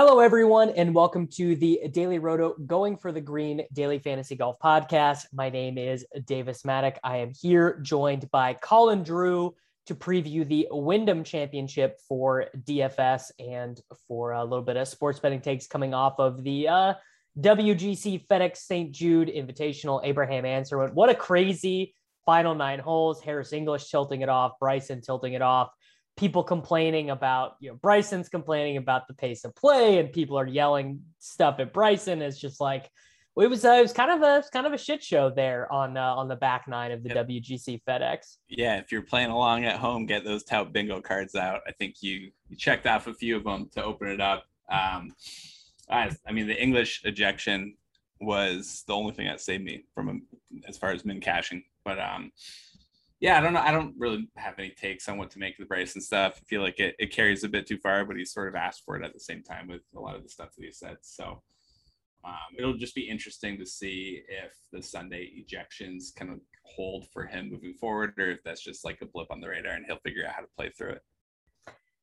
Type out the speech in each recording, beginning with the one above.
Hello, everyone, and welcome to the Daily Roto Going for the Green Daily Fantasy Golf Podcast. My name is Davis Maddock. I am here joined by Colin Drew to preview the Wyndham Championship for DFS and for a little bit of sports betting takes coming off of the uh, WGC FedEx St. Jude Invitational. Abraham Ancer. What a crazy final nine holes. Harris English tilting it off, Bryson tilting it off people complaining about, you know, Bryson's complaining about the pace of play and people are yelling stuff at Bryson. It's just like, it was, uh, it was kind of a kind of a shit show there on uh, on the back nine of the yep. WGC FedEx. Yeah, if you're playing along at home, get those tout bingo cards out. I think you you checked off a few of them to open it up. Um, I, I mean, the English ejection was the only thing that saved me from as far as min cashing, but um, yeah, I don't know. I don't really have any takes on what to make of the and stuff. I feel like it, it carries a bit too far, but he sort of asked for it at the same time with a lot of the stuff that he said. So um, it'll just be interesting to see if the Sunday ejections kind of hold for him moving forward, or if that's just like a blip on the radar and he'll figure out how to play through it.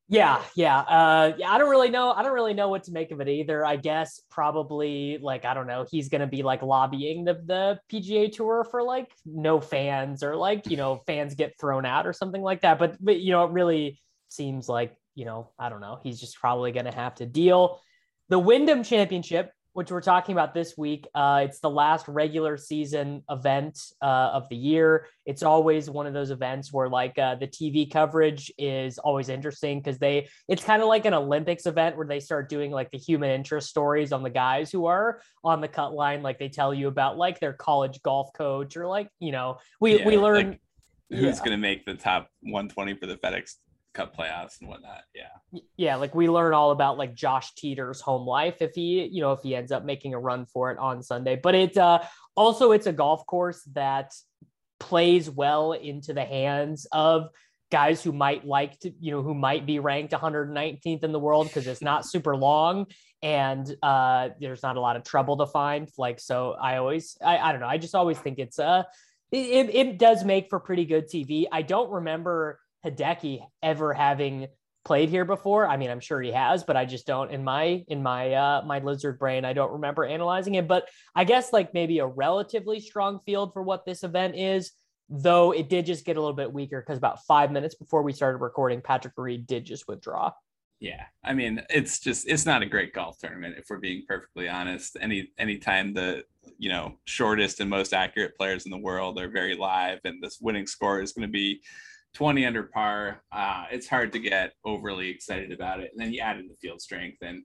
Yeah, yeah. Uh yeah, I don't really know. I don't really know what to make of it either. I guess probably like I don't know, he's gonna be like lobbying the the PGA tour for like no fans or like, you know, fans get thrown out or something like that. But but you know, it really seems like, you know, I don't know, he's just probably gonna have to deal. The Wyndham Championship which we're talking about this week. Uh, it's the last regular season event uh, of the year. It's always one of those events where like uh, the TV coverage is always interesting because they it's kind of like an Olympics event where they start doing like the human interest stories on the guys who are on the cut line. Like they tell you about like their college golf coach or like you know we yeah, we learn. Like- who's yeah. going to make the top 120 for the FedEx Cup playoffs and whatnot. Yeah. Yeah. Like we learn all about like Josh Teater's home life if he, you know, if he ends up making a run for it on Sunday. But it uh, also, it's a golf course that plays well into the hands of guys who might like to, you know, who might be ranked 119th in the world because it's not super long and uh, there's not a lot of trouble to find. Like, so I always, I, I don't know, I just always think it's, uh, it, it does make for pretty good TV. I don't remember Hideki ever having played here before. I mean, I'm sure he has, but I just don't in my in my uh my lizard brain, I don't remember analyzing it. But I guess like maybe a relatively strong field for what this event is, though it did just get a little bit weaker because about five minutes before we started recording, Patrick Reed did just withdraw. Yeah, I mean, it's just it's not a great golf tournament if we're being perfectly honest. Any anytime the you know shortest and most accurate players in the world are very live, and this winning score is going to be 20 under par. Uh, it's hard to get overly excited about it. And then you add in the field strength and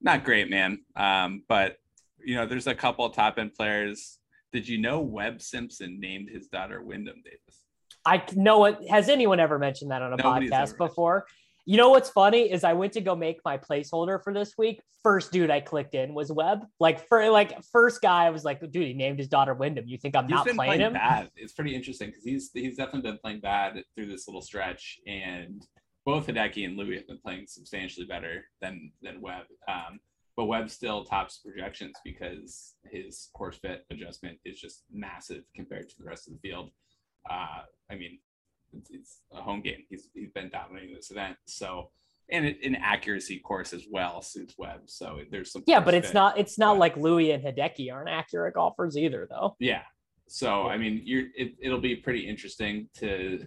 not great, man. Um, but, you know, there's a couple top end players. Did you know Webb Simpson named his daughter Wyndham Davis? I know it. Has anyone ever mentioned that on a Nobody's podcast before? You know what's funny is I went to go make my placeholder for this week. First dude I clicked in was Webb. Like for like first guy, I was like, dude, he named his daughter Wyndham. You think I'm he's not playing, playing, him? Bad. It's pretty interesting because he's he's definitely been playing bad through this little stretch, and both Hideki and Louis have been playing substantially better than than Webb. Um, but Webb still tops projections because his course fit adjustment is just massive compared to the rest of the field. Uh, I mean, it's, it's a home game. He's he's been dominating this event. So and an accuracy course as well suits Webb. So there's some yeah, but it's not it's not but, like Louis and Hideki aren't accurate golfers either, though. Yeah. So I mean, you're it, it'll be pretty interesting to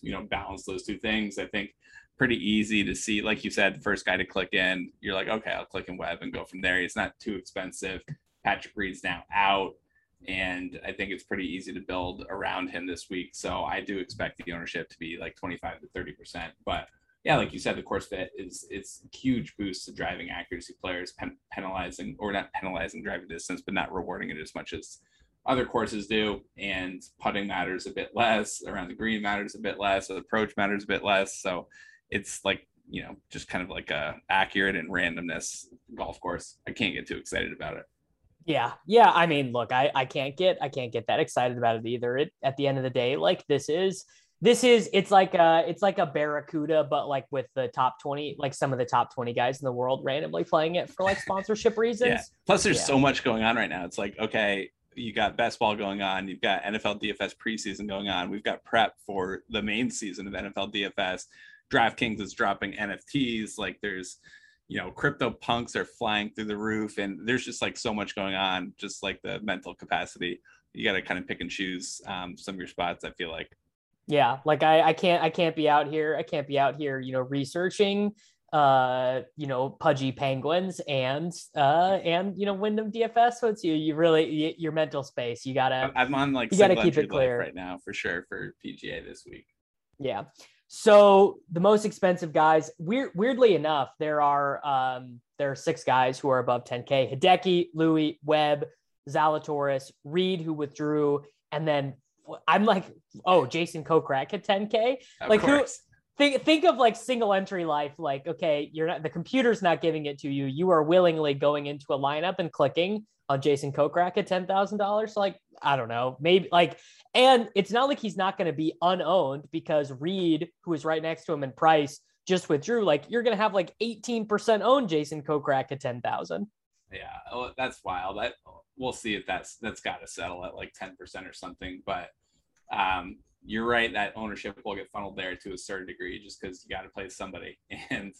you know balance those two things. I think pretty easy to see. Like you said, the first guy to click in, you're like, okay, I'll click in Webb and go from there. It's not too expensive. Patrick Reed's now out and I think it's pretty easy to build around him this week. So I do expect the ownership to be like 25 to 30 percent. But yeah, like you said, the course fit is it's huge boost to driving accuracy players, pen- penalizing or not penalizing driving distance, but not rewarding it as much as other courses do. And putting matters a bit less. Around the green matters a bit less. Approach matters a bit less. So it's like you know just kind of like a accurate and randomness golf course. I can't get too excited about it. Yeah. Yeah. I mean, look, I, I can't get I can't get that excited about it either. It at the end of the day, like this is this is it's like a it's like a barracuda, but like with the top 20, like some of the top 20 guys in the world randomly playing it for like sponsorship reasons. Yeah. Plus there's yeah. so much going on right now. It's like, okay, you got best ball going on, you've got NFL DFS preseason going on, we've got prep for the main season of NFL DFS. DraftKings is dropping NFTs. Like there's you know, crypto punks are flying through the roof, and there's just like so much going on, just like the mental capacity. You got to kind of pick and choose um, some of your spots. I feel like. Yeah, like I, I can't I can't be out here I can't be out here you know researching uh you know pudgy penguins and uh and you know wyndham dfs it's you you really you, your mental space you gotta i'm on like you gotta keep it clear right now for sure for pga this week yeah so the most expensive guys weird, weirdly enough there are um there are six guys who are above 10k hideki louis webb zalatoris reed who withdrew and then i'm like oh jason kokrak at 10k of like course. Think think of like single entry life like okay you're not the computer's not giving it to you. You are willingly going into a lineup and clicking on jason kokrak at $10000 like i don't know maybe like and it's not like he's not going to be unowned because reed who is right next to him in price just withdrew. Like you're going to have like 18% owned jason kokrak at 10000 yeah oh, that's wild. That we'll see if that's that's got to settle at like 10% or something but um you're right that ownership will get funneled there to a certain degree just because you got to play somebody. And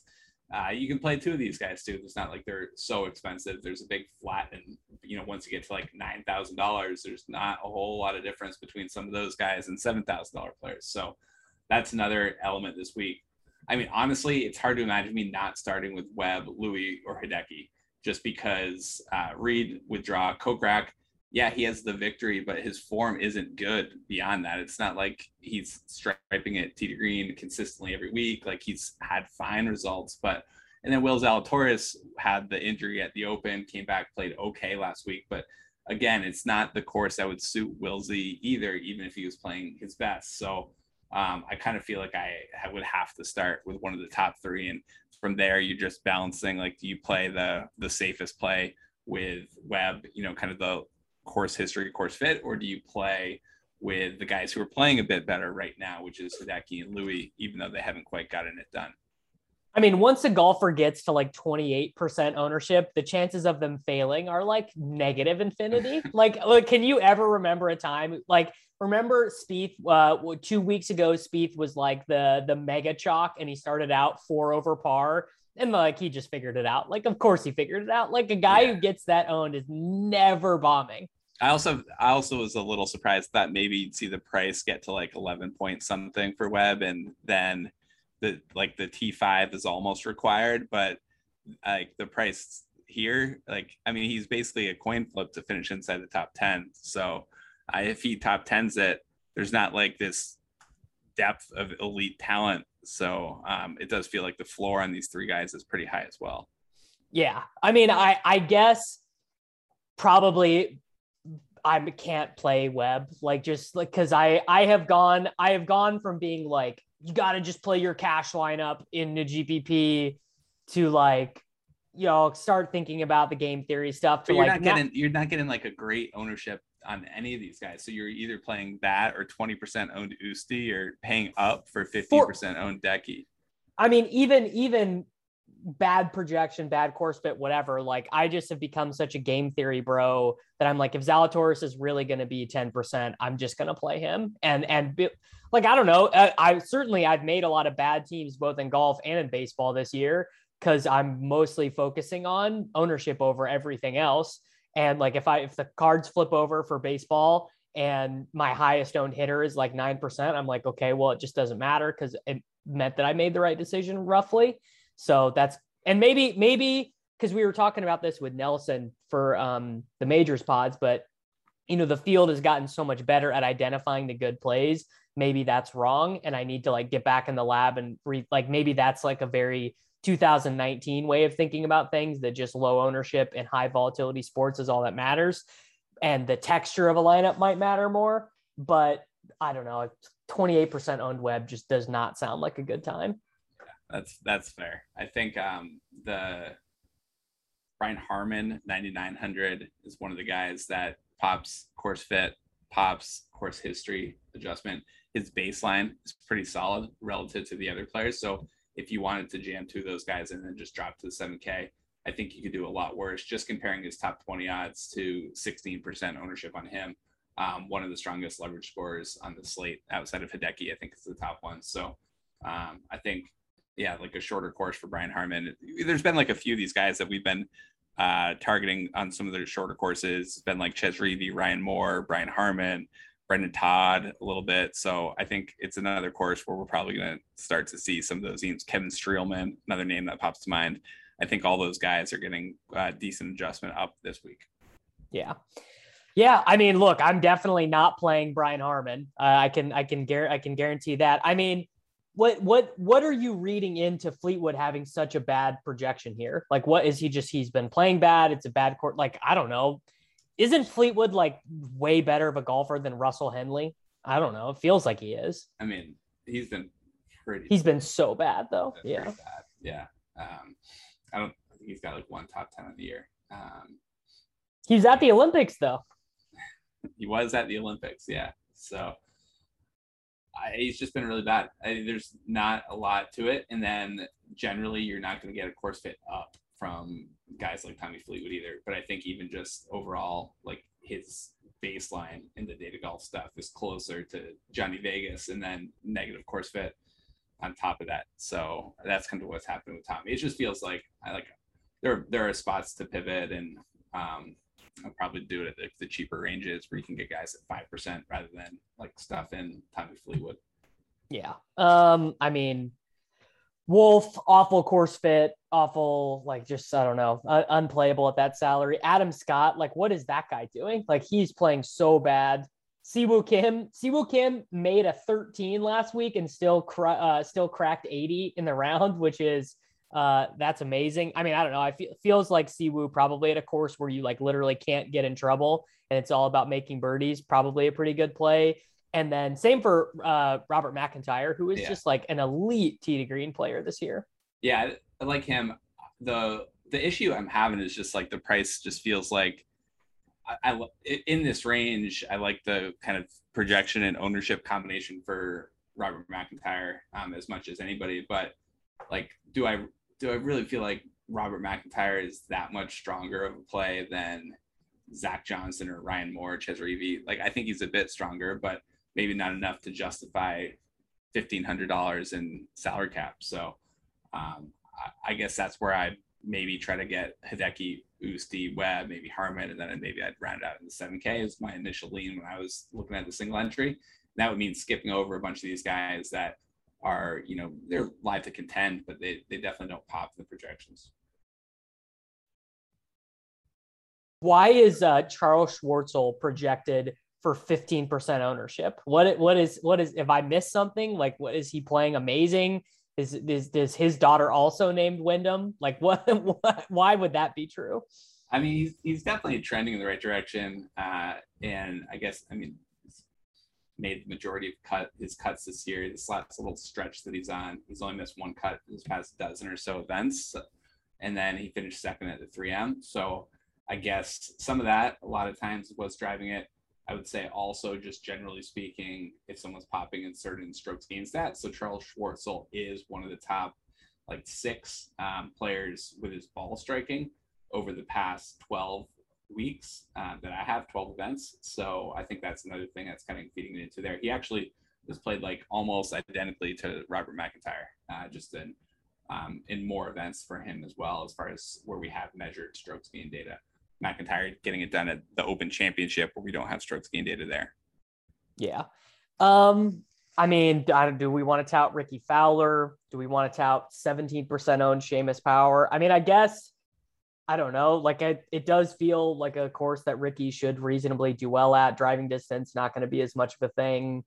uh, you can play two of these guys too. It's not like they're so expensive. There's a big flat and you know once you get to like nine thousand dollars there's not a whole lot of difference between some of those guys and seven thousand dollar players. So that's another element this week. I mean honestly it's hard to imagine me not starting with webb louis or hideki just because uh, reed withdraw kokrak yeah, he has the victory, but his form isn't good beyond that. It's not like he's striping it Tee Green consistently every week. Like he's had fine results, but and then Will Zalatoris had the injury at the Open, came back, played okay last week, but again, it's not the course that would suit Willsy either, even if he was playing his best. So um, I kind of feel like I, I would have to start with one of the top three, and from there you're just balancing. Like, do you play the the safest play with Webb? You know, kind of the course history, course fit, or do you play with the guys who are playing a bit better right now, which is Hideki and Louis, even though they haven't quite gotten it done? I mean, once a golfer gets to like 28% ownership, the chances of them failing are like negative infinity. like, like, can you ever remember a time like remember Spieth uh, two weeks ago? Spieth was like the the mega chalk, and he started out four over par, and like he just figured it out. Like, of course he figured it out. Like a guy yeah. who gets that owned is never bombing. I also I also was a little surprised that maybe you'd see the price get to like 11 point something for Webb and then the like the T5 is almost required, but like the price here, like I mean he's basically a coin flip to finish inside the top 10. So I, if he top 10s it, there's not like this depth of elite talent. So um, it does feel like the floor on these three guys is pretty high as well. Yeah. I mean, I I guess probably I can't play Webb like just like because I I have gone I have gone from being like you got to just play your cash lineup in the GPP to like you know start thinking about the game theory stuff. To but you're like not getting not, you're not getting like a great ownership on any of these guys. So you're either playing that or 20% owned Usti or paying up for 50% owned Decky. I mean, even even bad projection, bad course fit, whatever. Like I just have become such a game theory bro that I'm like, if Zalatoris is really going to be 10%, I'm just going to play him. And, and be, like, I don't know. I, I certainly, I've made a lot of bad teams, both in golf and in baseball this year, because I'm mostly focusing on ownership over everything else. And like, if I, if the cards flip over for baseball and my highest owned hitter is like 9%, I'm like, okay, well, it just doesn't matter because it meant that I made the right decision roughly. So that's and maybe maybe because we were talking about this with Nelson for um, the majors pods, but you know the field has gotten so much better at identifying the good plays. Maybe that's wrong, and I need to like get back in the lab and re- like maybe that's like a very 2019 way of thinking about things that just low ownership and high volatility sports is all that matters, and the texture of a lineup might matter more. But I don't know, 28% owned Webb just does not sound like a good time that's that's fair. I think um, the Brian Harman 9900 is one of the guys that pops course fit, pops course history adjustment. His baseline is pretty solid relative to the other players. So if you wanted to jam two of those guys and then just drop to the 7K, I think you could do a lot worse. Just comparing his top 20 odds to 16% ownership on him. Um, one of the strongest leverage scorers on the slate outside of Hideki, I think is the top one. So um, I think yeah, like a shorter course for Brian Harman. There's been like a few of these guys that we've been uh, targeting on some of their shorter courses. It's been like Chez Reavie, Ryan Moore, Brian Harman, Brendan Todd a little bit. So I think it's another course where we're probably going to start to see some of those names. Kevin Streelman, another name that pops to mind. I think all those guys are getting uh, decent adjustment up this week. Yeah. Yeah, I mean, look, I'm definitely not playing Brian Harman. Uh, I can, I can, gar- I can guarantee that. I mean, what, what, what are you reading into Fleetwood having such a bad projection here? Like, what is he just? He's been playing bad. It's a bad court. Like, I don't know. Isn't Fleetwood like way better of a golfer than Russell Henley? I don't know. It feels like he is. I mean, he's been pretty. He's been so bad though. Yeah. Bad. Yeah. Um, I don't. I think he's got like one top ten of the year. Um, he's at the Olympics though. he was at the Olympics. Yeah. So I, he's just been really bad. I, there's not a lot to it, and then generally you're not going to get a course fit up from guys like Tommy Fleetwood either. But I think even just overall, like his baseline in the data golf stuff is closer to Johnny Vegas, and then negative course fit on top of that. So that's kind of what's happening with Tommy. It just feels like I like there there are spots to pivot and um, I'll probably do it at the, cheaper ranges where you can get guys at five percent rather than like stuff in Tommy Fleetwood. Yeah. Um, I mean, Wolff, awful course fit, awful, like just I don't know, unplayable at that salary. Adam Scott, like what is that guy doing? Like he's playing so bad. Siwoo Kim, Siwoo Kim made a 13 last week and still cr- uh, still cracked 80 in the round, which is uh, that's amazing. I mean, I don't know. I feel feels like Siwoo probably at a course where you like literally can't get in trouble and it's all about making birdies. Probably a pretty good play. And then same for uh, Robert McIntyre, who is yeah. just like an elite tee to green player this year. Yeah, I like him. the The issue I'm having is just like the price just feels like I, I in this range. I like the kind of projection and ownership combination for Robert McIntyre um, as much as anybody. But like, do I do I really feel like Robert McIntyre is that much stronger of a play than Zach Johnson or Ryan Moore, Chez Reavie? Like, I think he's a bit stronger, but maybe not enough to justify fifteen hundred dollars in salary cap. So, um, I, I, guess that's where I maybe try to get Hideki, Usti, Webb, maybe Harman, and then maybe I'd round it out in the seven K is my initial lean when I was looking at the single entry. That would mean skipping over a bunch of these guys that are, you know, they're live to contend, but they, they definitely don't pop the projections. Why is uh, Charles Schwartzel projected for 15% ownership? What what is what is if I miss something? Like what is he playing amazing? Is is is his daughter also named Wyndham? Like what, what why would that be true? I mean, he's, he's definitely trending in the right direction. Uh, and I guess, I mean, made the majority of cut his cuts this year. This last little stretch that he's on, he's only missed one cut his past dozen or so events, and then he finished second at the 3M. So I guess some of that, a lot of times, was driving it. I would say also, just generally speaking, if someone's popping in certain strokes gain stats, so Charles Schwartzel is one of the top like six um, players with his ball striking over the past 12 weeks uh, that I have 12 events. So I think that's another thing that's kind of feeding into there. He actually was played like almost identically to Robert McIntyre, uh, just in um, in more events for him as well, as far as where we have measured strokes gain data. McIntyre getting it done at the Open Championship where we don't have strokes gain data there. Yeah. Um, I mean, do we want to tout Rickie Fowler? Do we want to tout 17% owned Seamus Power? I mean, I guess I don't know. Like it, it does feel like a course that Rickie should reasonably do well at. Driving distance not going to be as much of a thing.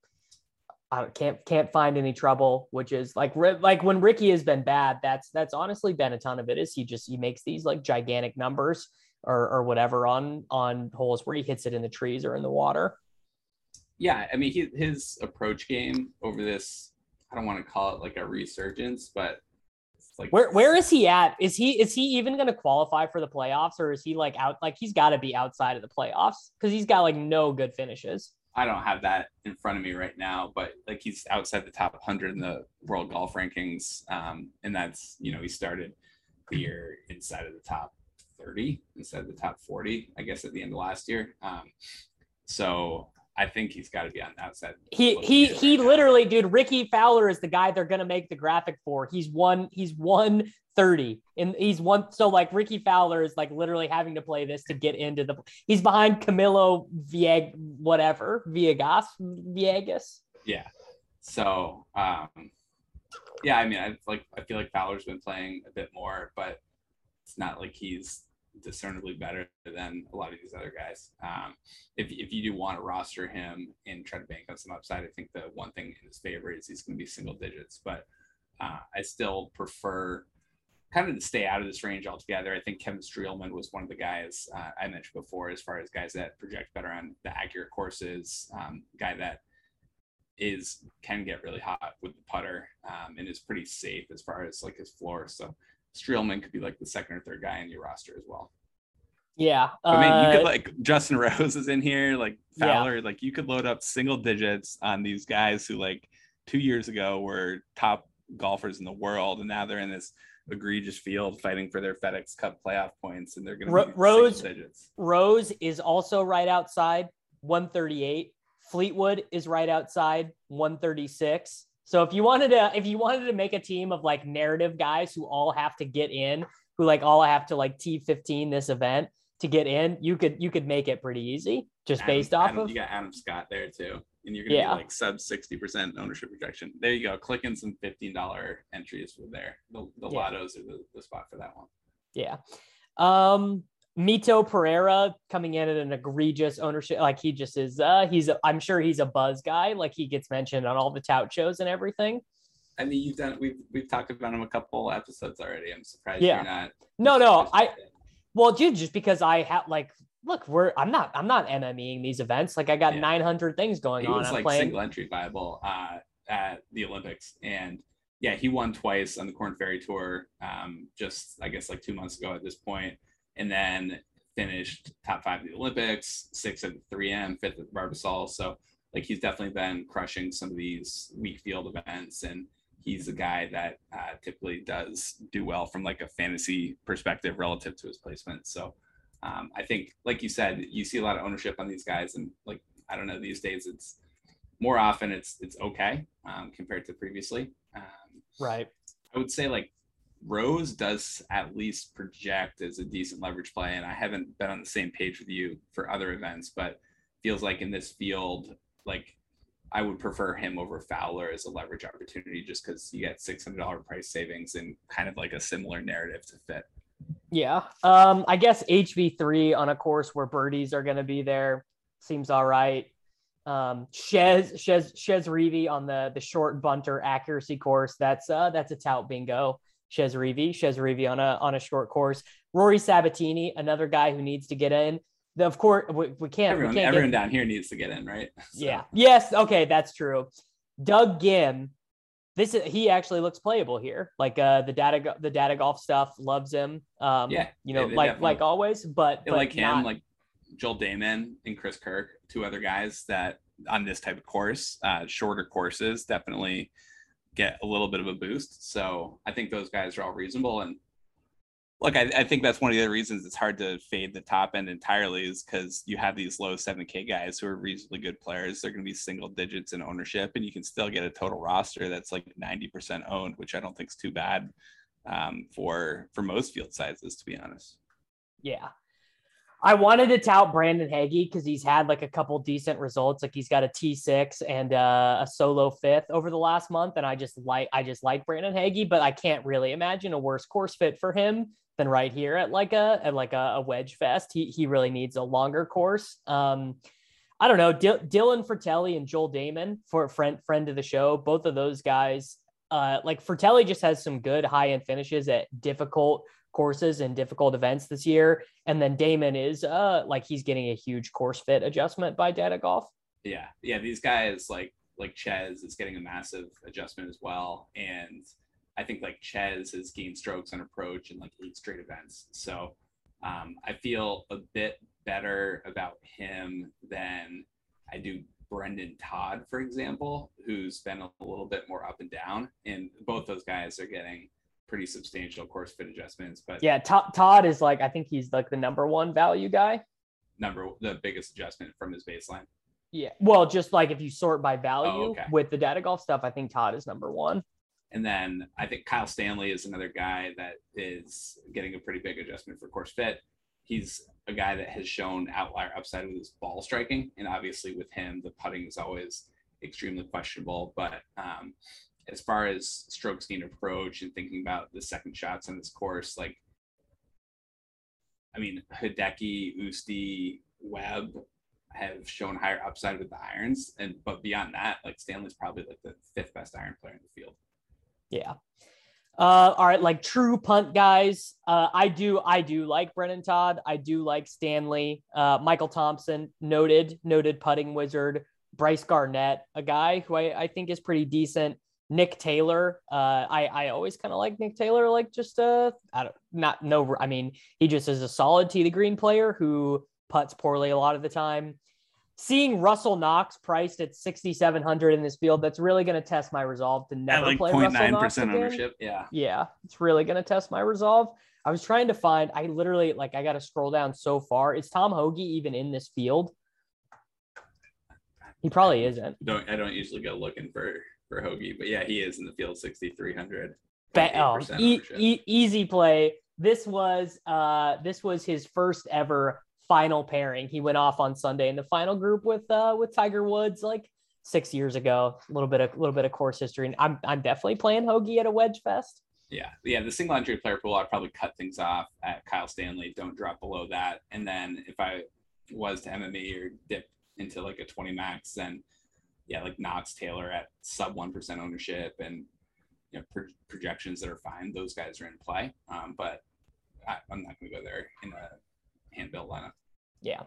I can't can't find any trouble, which is like like when Rickie has been bad. That's that's honestly been a ton of it. Is he just he makes these like gigantic numbers or or whatever on on holes where he hits it in the trees or in the water. Yeah, I mean he, his approach game over this. I don't want to call it like a resurgence, but like where where is he at? Is he is he even going to qualify for the playoffs, or is he like out? Like he's got to be outside of the playoffs because he's got like no good finishes. I don't have that in front of me right now, but like he's outside the top 100 in the world golf rankings, um, and that's you know he started the year inside of the top 30 instead of the top 40, I guess at the end of last year. Um, so I think he's got to be on the outside. He he he right literally, now. dude. Rickie Fowler is the guy they're gonna make the graphic for. He's one. He's one thirty, and he's one. So like Rickie Fowler is like literally having to play this to get into the. He's behind Camilo Vieg, whatever Viegas Viegas. Yeah. So um, yeah, I mean, I like I feel like Fowler's been playing a bit more, but it's not like he's discernibly better than a lot of these other guys. Um, if, if you do want to roster him and try to bank on some upside, I think the one thing in his favor is he's going to be single digits. But uh, I still prefer kind of to stay out of this range altogether. I think Kevin Streelman was one of the guys uh, I mentioned before, as far as guys that project better on the accurate courses, um, guy that is can get really hot with the putter um, and is pretty safe as far as like his floor. So Streelman could be like the second or third guy in your roster as well. Yeah. I mean, you could uh, like Justin Rose is in here, like Fowler, yeah. like you could load up single digits on these guys who like two years ago were top golfers in the world, and now they're in this egregious field fighting for their FedEx Cup playoff points, and they're going to Ro- Rose. Digits. Rose is also right outside 138. Fleetwood is right outside 136. So if you wanted to, if you wanted to make a team of like narrative guys who all have to get in, who like all have to like T15 this event to get in, you could you could make it pretty easy just Adam, based off Adam, of. You got Adam Scott there too, and you're gonna yeah. be like sub 60% ownership projection. There you go. Click in some $15 entries for there. The, the yeah. lottos are the, the spot for that one. Yeah. Um, Mito Pereira coming in at an egregious ownership. Like he just is, uh, he's, I'm sure he's a buzz guy. Like he gets mentioned on all the tout shows and everything. I mean, you've done, we've, we've talked about him a couple episodes already. I'm surprised yeah. you're not. No, no, I, well, dude, just because I have like, look, we're, I'm not, I'm not MMEing these events. Like I got yeah. 900 things going he on. was I'm like playing... single entry viable, uh, at the Olympics. And yeah, he won twice on the Corn Ferry Tour, um, just, I guess like two months ago at this point and then finished top five of the Olympics, six at the 3M, fifth at Barbasol. So like he's definitely been crushing some of these weak field events, and he's a guy that uh, typically does do well from like a fantasy perspective relative to his placement. So um, I think, like you said, you see a lot of ownership on these guys, and like I don't know these days, it's more often it's it's okay um, compared to previously. Um, right. I would say like Rose does at least project as a decent leverage play, and I haven't been on the same page with you for other events, but feels like in this field, like I would prefer him over Fowler as a leverage opportunity, just because you get six hundred dollar price savings and kind of like a similar narrative to fit. Yeah, um, I guess HV three on a course where birdies are going to be there seems all right. Um, Chez Chez Chez Reavie on the the short bunter accuracy course. That's uh that's a tout bingo. Chez Reavie on a on a short course. Rory Sabatini, another guy who needs to get in. The, of course, we, we can't. Everyone, we can't everyone down here needs to get in, right? So. Yeah. Yes. Okay, that's true. Doug Ghim, this is he actually looks playable here. Like uh, the data the data golf stuff loves him. Um, yeah. You know, like like always, but, but like him, not... like Joel Dahmen and Chris Kirk, two other guys that on this type of course, uh, shorter courses, definitely get a little bit of a boost. So I think those guys are all reasonable. And look, I, I think that's one of the reasons it's hard to fade the top end entirely is because you have these low 7K guys who are reasonably good players. They're going to be single digits in ownership, and you can still get a total roster that's like 90% owned, which I don't think is too bad um, for for most field sizes, to be honest. Yeah, I wanted to tout Brandon Hagy because he's had like a couple decent results. Like he's got a T6 and uh, a solo fifth over the last month, and I just like I just like Brandon Hagy, but I can't really imagine a worse course fit for him than right here at like a at like a, a wedge fest. He he really needs a longer course. Um, I don't know. D- Dylan Frittelli and Joel Dahmen for friend friend of the show. Both of those guys. Uh, like Frittelli just has some good high end finishes at difficult courses and difficult events this year. And then Dahmen is uh like he's getting a huge course fit adjustment by Data Golf. Yeah. Yeah. These guys like like Chez is getting a massive adjustment as well. And I think like Chez has gained strokes on approach in like eight straight events. So um, I feel a bit better about him than I do Brendan Todd, for example, who's been a little bit more up and down. And both those guys are getting pretty substantial course fit adjustments. But yeah, Todd is like I think he's like the number one value guy. Number the biggest adjustment from his baseline. Yeah. Well, just like if you sort by value Oh, okay. with the data golf stuff, I think Todd is number one. And then I think Kyle Stanley is another guy that is getting a pretty big adjustment for course fit. He's a guy that has shown outlier upside with his ball striking. And obviously, with him, the putting is always extremely questionable. But um, as far as strokes gained approach and thinking about the second shots on this course, like, I mean, Hideki, Usti, Webb have shown higher upside with the irons. And but beyond that, like Stanley's probably like the fifth best iron player in the field. Yeah. Uh, all right, like true punt guys. Uh, I do, I do like Brendan Todd. I do like Stanley. Uh, Michael Thompson, noted, noted putting wizard. Bryce Garnett, a guy who I, I think is pretty decent. Nick Taylor. Uh, I, I always kind of like Nick Taylor, like just uh, I don't, not no. I mean, he just is a solid tee to green player who puts poorly a lot of the time. Seeing Russell Knox priced at 6,700 in this field, that's really going to test my resolve to never like play Russell 0.9 Knox percent again. ownership. Yeah. Yeah, it's really going to test my resolve. I was trying to find, I literally, like, I got to scroll down so far. Is Tom Hoge even in this field? He probably isn't. Don't I don't usually go looking for for Hoge, but yeah, he is in the field 6,300. Ba- oh, e- e- easy play. This was uh this was his first ever final pairing. He went off on Sunday in the final group with uh with Tiger Woods like six years ago. A little bit of a little bit of course history. And I'm I'm definitely playing Hoge at a wedge fest. Yeah, yeah. The single entry player pool, I'd probably cut things off at Kyle Stanley. Don't drop below that. And then if I was to MMA or dip into like a 20 max, then yeah, like Knox Taylor at sub one percent ownership and you know pro- projections that are fine. Those guys are in play. Um, but I, I'm not going to go there in a hand-built lineup. Yeah.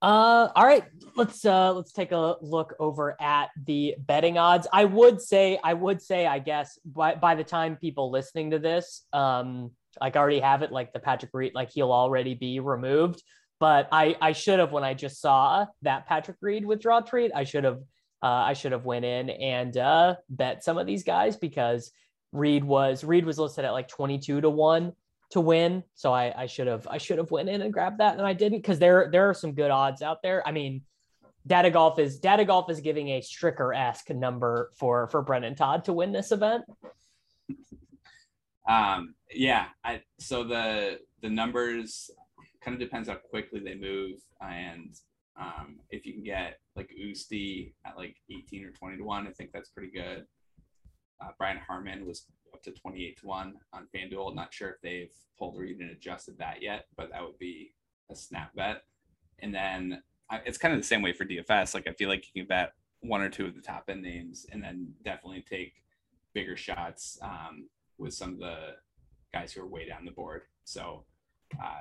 Uh, all right, let's uh let's take a look over at the betting odds. I would say, I would say, I guess by by the time people listening to this, um, like I already have it, like the Patrick Reed, like he'll already be removed. But I I should have when I just saw that Patrick Reed withdraw tweet, I should have uh I should have went in and uh bet some of these guys because Reed was Reed was listed at like 22 to 1 to win. So I, I should have I should have went in and grabbed that and I didn't because there there are some good odds out there. I mean, Data Golf is Data Golf is giving a Stricker esque number for for Brendan Todd to win this event. Um, yeah. I, so the the numbers kind of depends how quickly they move, and um, if you can get like Usti at like 18 or 20 to one, I think that's pretty good. Uh, Brian Harman was up to 28 to one on FanDuel. Not sure if they've pulled or even adjusted that yet, but that would be a snap bet. And then I, it's kind of the same way for DFS. Like I feel like you can bet one or two of the top end names, and then definitely take bigger shots um, with some of the guys who are way down the board. So uh,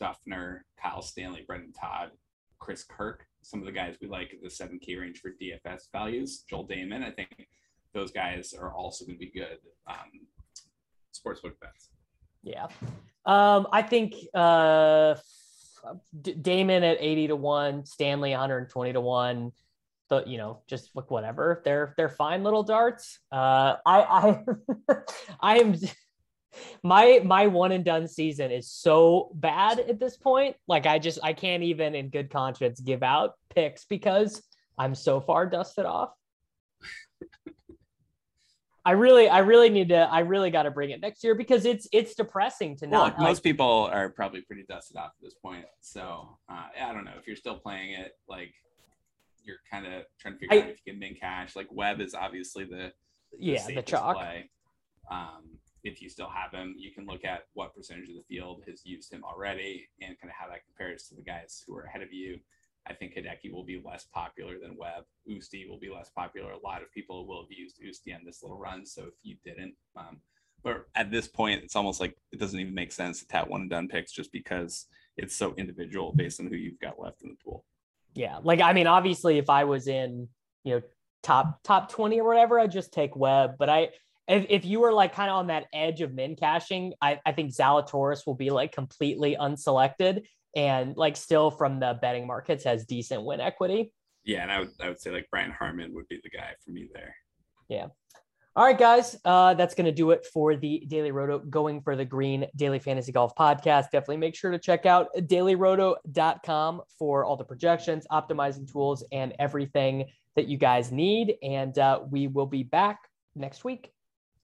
Dufner, Kyle Stanley, Brendan Todd, Chris Kirk, some of the guys we like at the 7K range for DFS values. Joel Dahmen, I think those guys are also going to be good um, sportsbook bets. Yeah. Um, I think uh D- Dahmen at 80 to 1, Stanley 120 to 1. But you know, just whatever. They're they're fine little darts. Uh I I I am my my one and done season is so bad at this point. Like I just I can't even in good conscience give out picks because I'm so far dusted off. I really I really need to I really got to bring it next year because it's it's depressing to Well, not most like, people are probably pretty dusted off at this point. So uh, I don't know if you're still playing it, like you're kind of trying to figure I- out if you can min cash. Like Webb is obviously the yeah the chalk. play. Um, if you still have him, you can look at what percentage of the field has used him already and kind of how that compares to the guys who are ahead of you. I think Hideki will be less popular than Webb. Usti will be less popular. A lot of people will have used Usti on this little run. So if you didn't, um, but at this point, it's almost like it doesn't even make sense to tap one and done picks just because it's so individual based on who you've got left in the pool. Yeah, like I mean, obviously, if I was in you know top top twenty or whatever, I'd just take Webb. But I if, if you were like kind of on that edge of min cashing, I, I think Zalatoris will be like completely unselected and like still from the betting markets has decent win equity. Yeah, and I would I would say like Brian Harman would be the guy for me there. Yeah. All right, guys, uh, that's going to do it for the Daily Roto Going for the Green Daily Fantasy Golf Podcast. Definitely make sure to check out dailyroto.com for all the projections, optimizing tools, and everything that you guys need. And uh, we will be back next week.